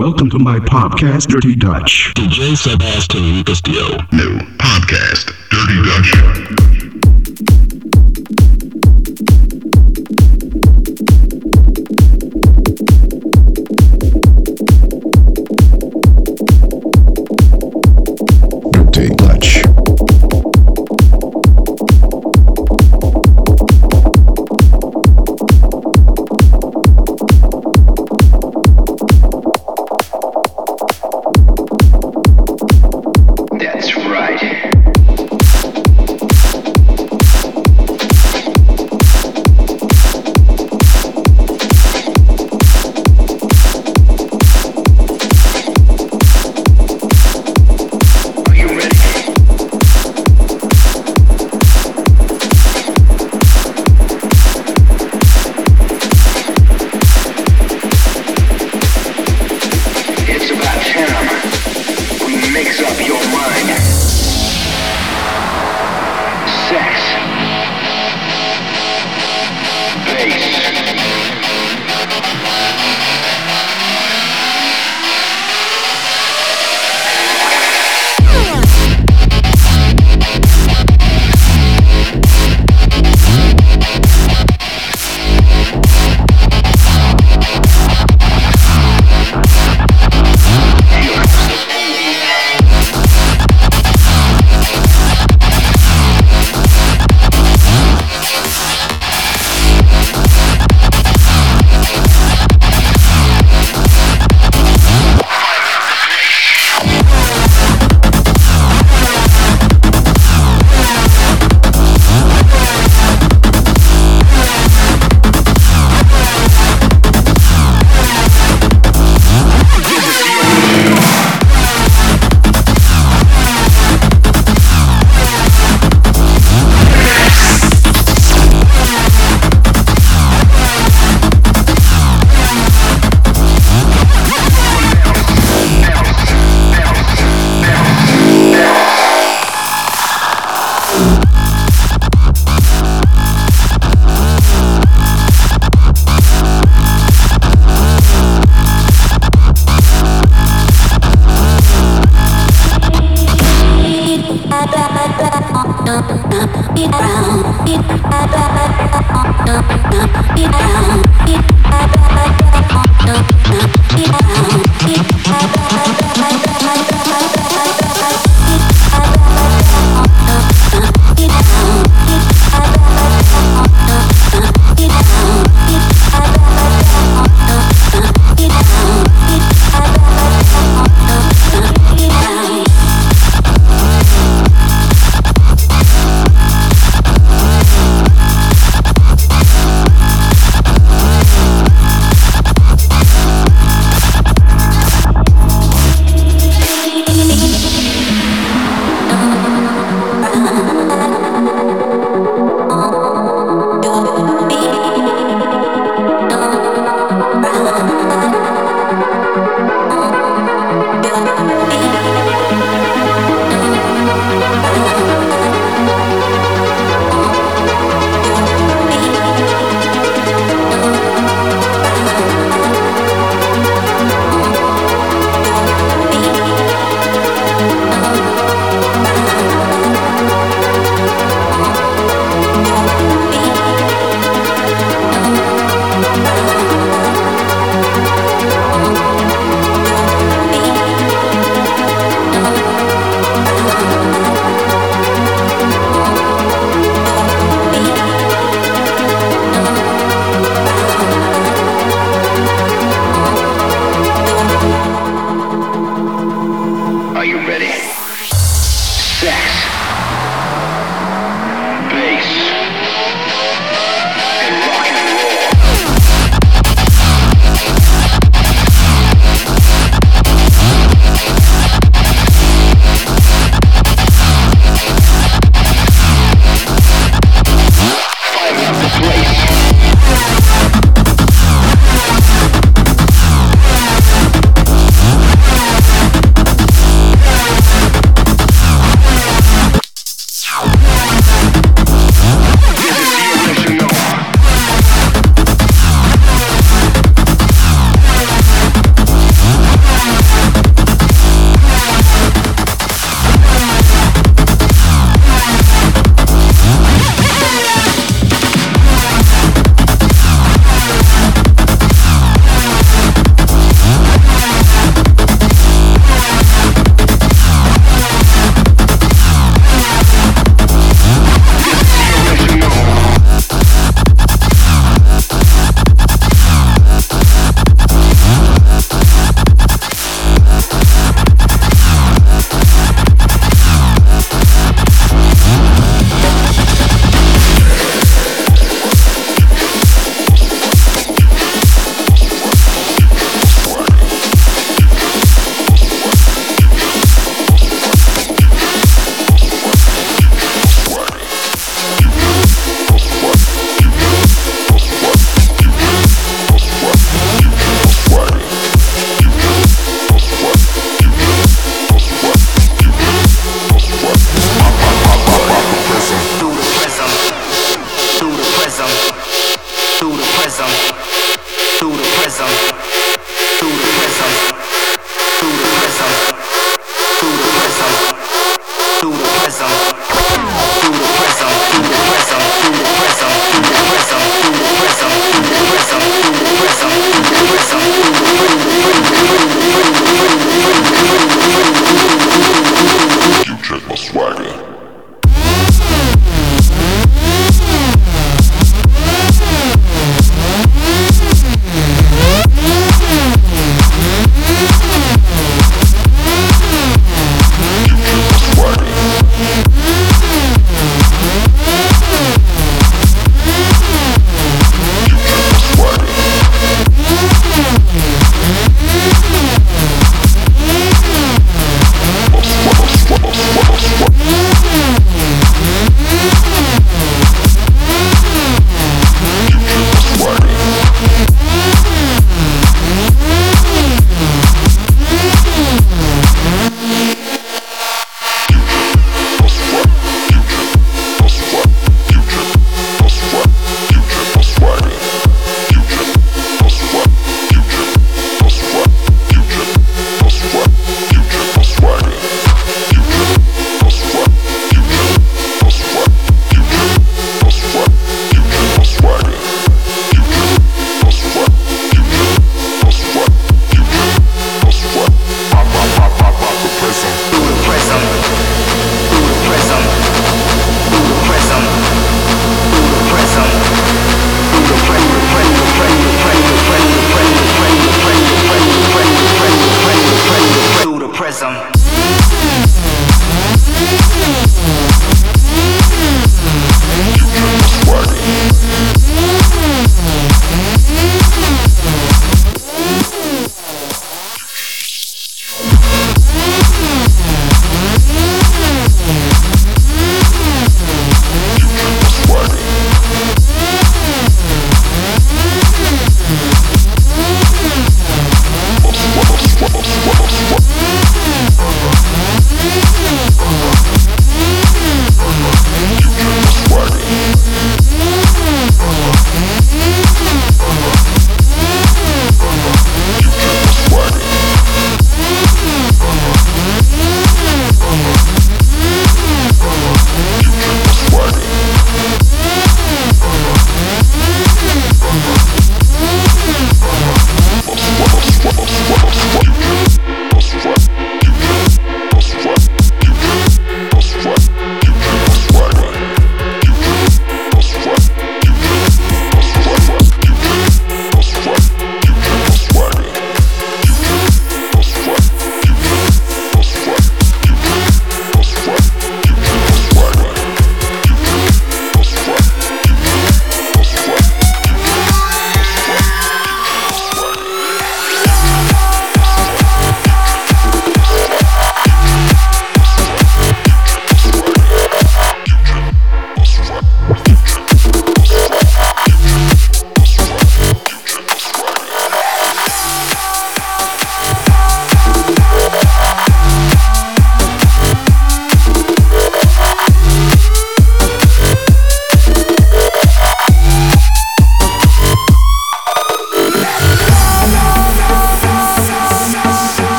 Welcome to my podcast, Dirty Dutch. DJ Sebastian Castillo. New podcast, Dirty Dutch.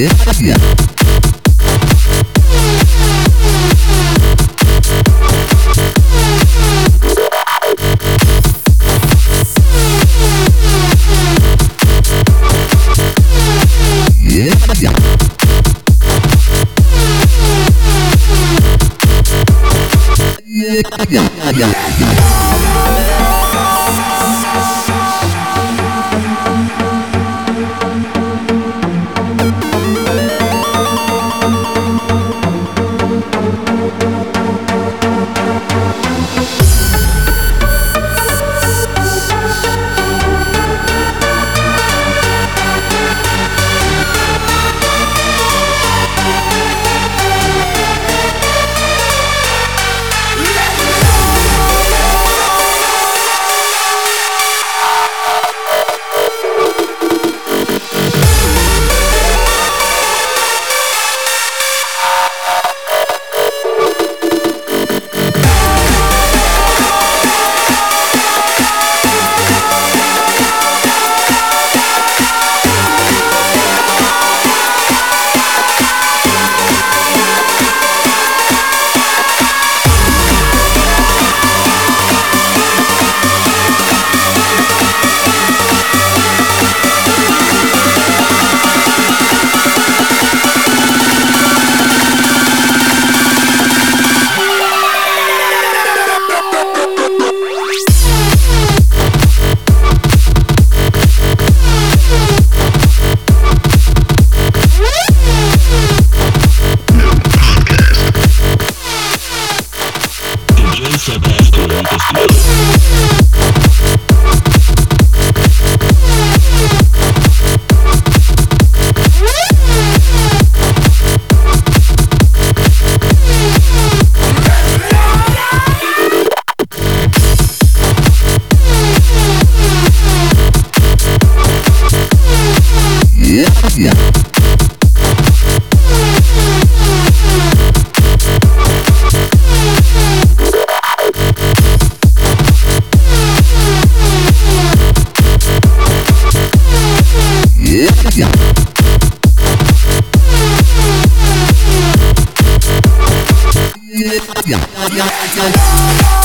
Yeah. I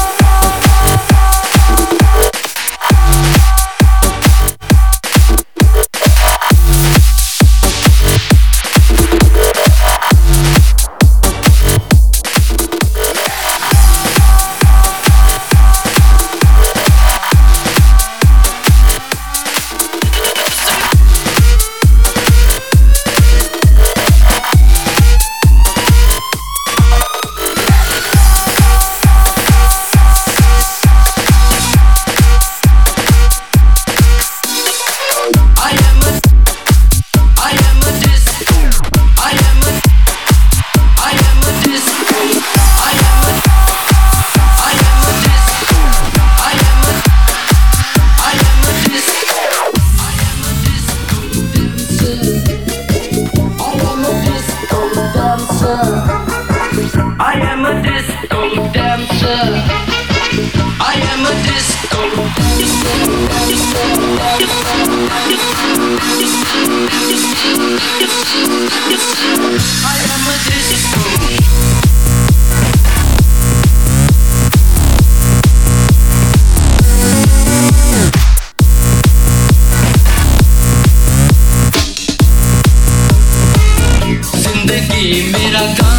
mira acá.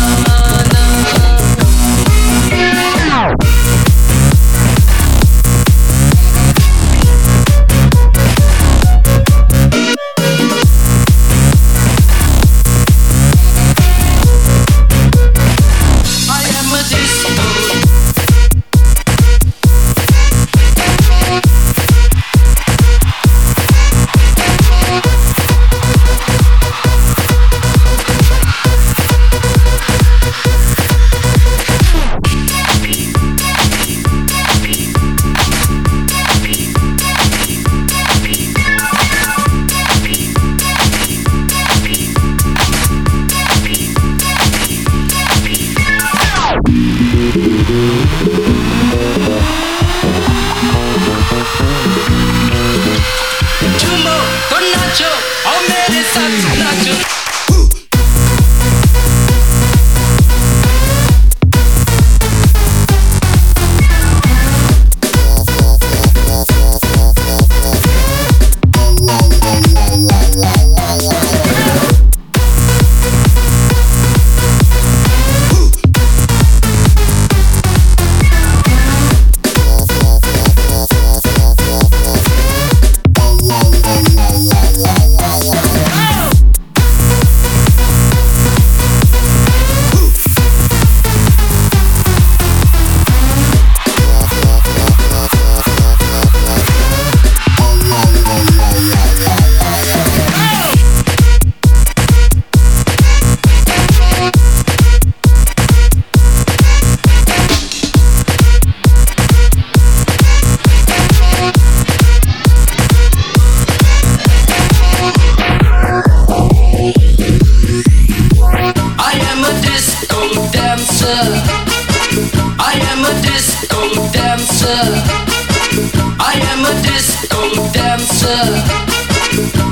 I am a disco dancer.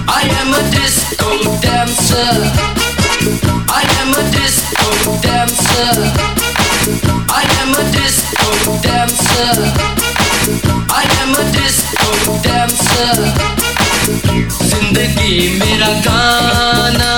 I am a disco dancer. I am a disco dancer. I am a disco dancer. I am a disco dancer. जिंदगी मेरा गाना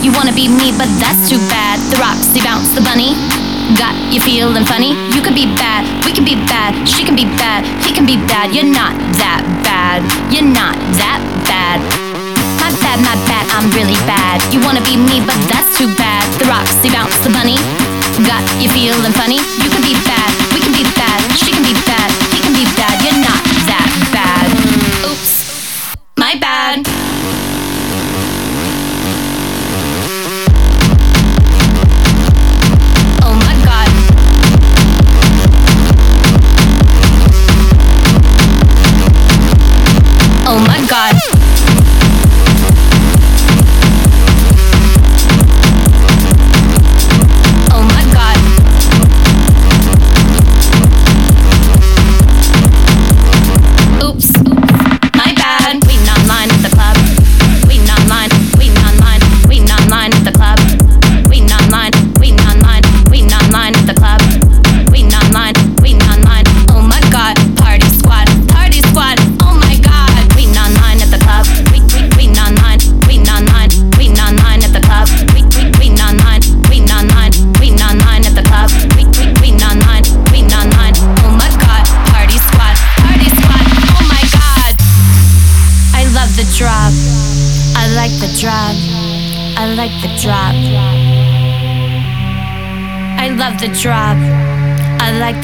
You wanna be me, but that's too bad. The Roxy bounce, the bunny. Got you feeling funny? You can be bad, we can be bad, she can be bad, he can be bad. You're not that bad, you're not that bad. My bad, my bad, I'm really bad. You wanna be me, but that's too bad. The Roxy bounce, the bunny. Got you feeling funny? You can be bad, we can be bad, she can be bad,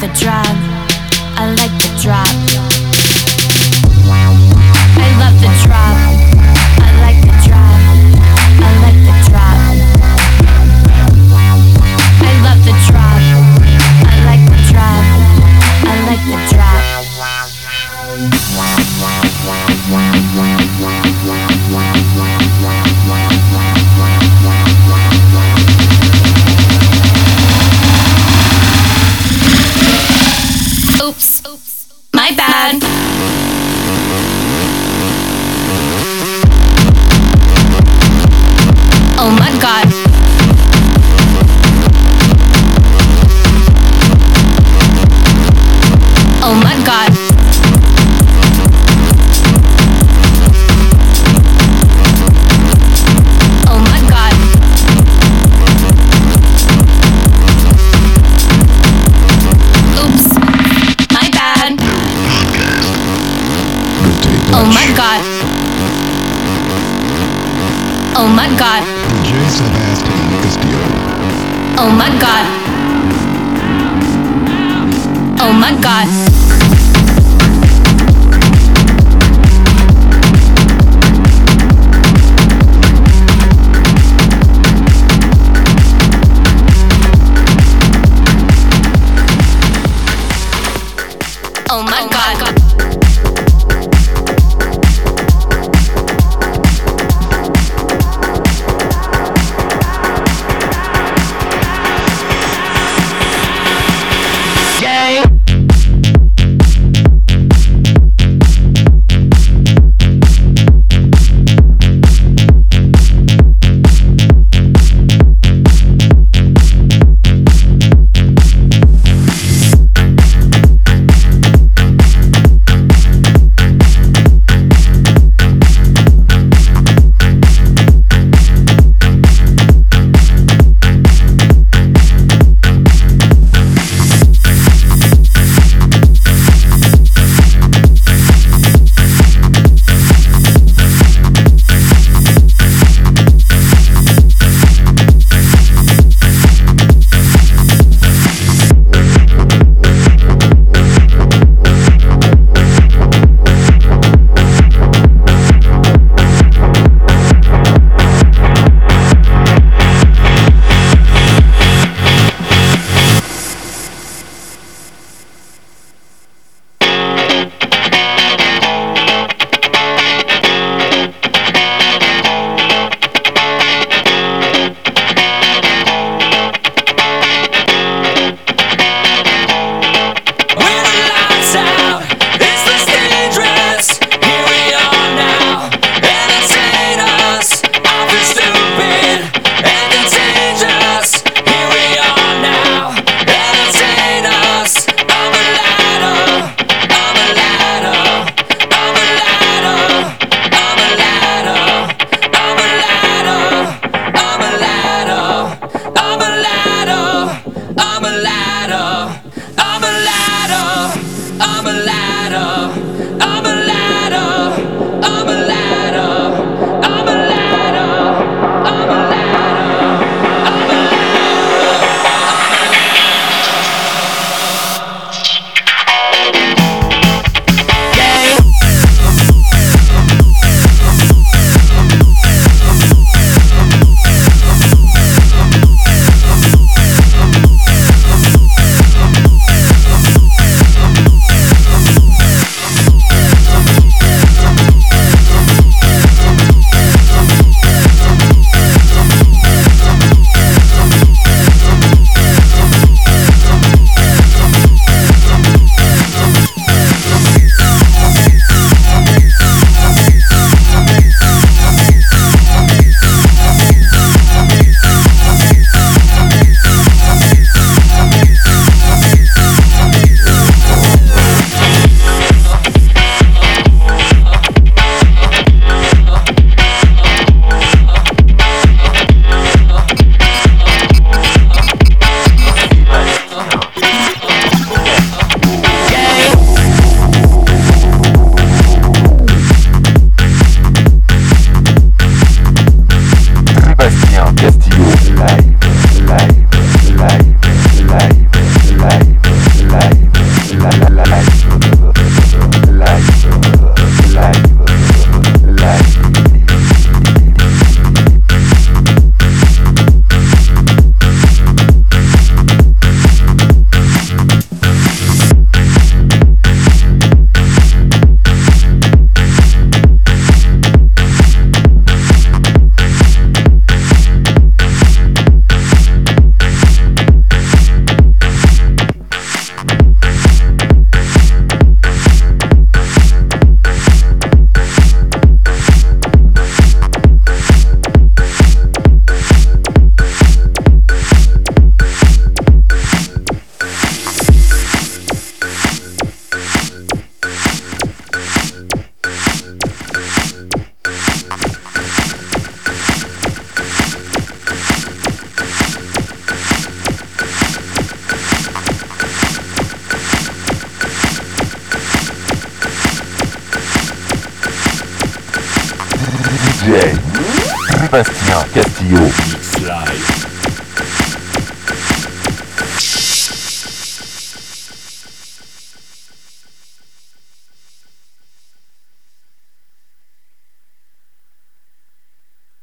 the drop. I like the drop. I love the drop. I like the drop. I like the drop. I love the drop. I like the drop. I like the drop.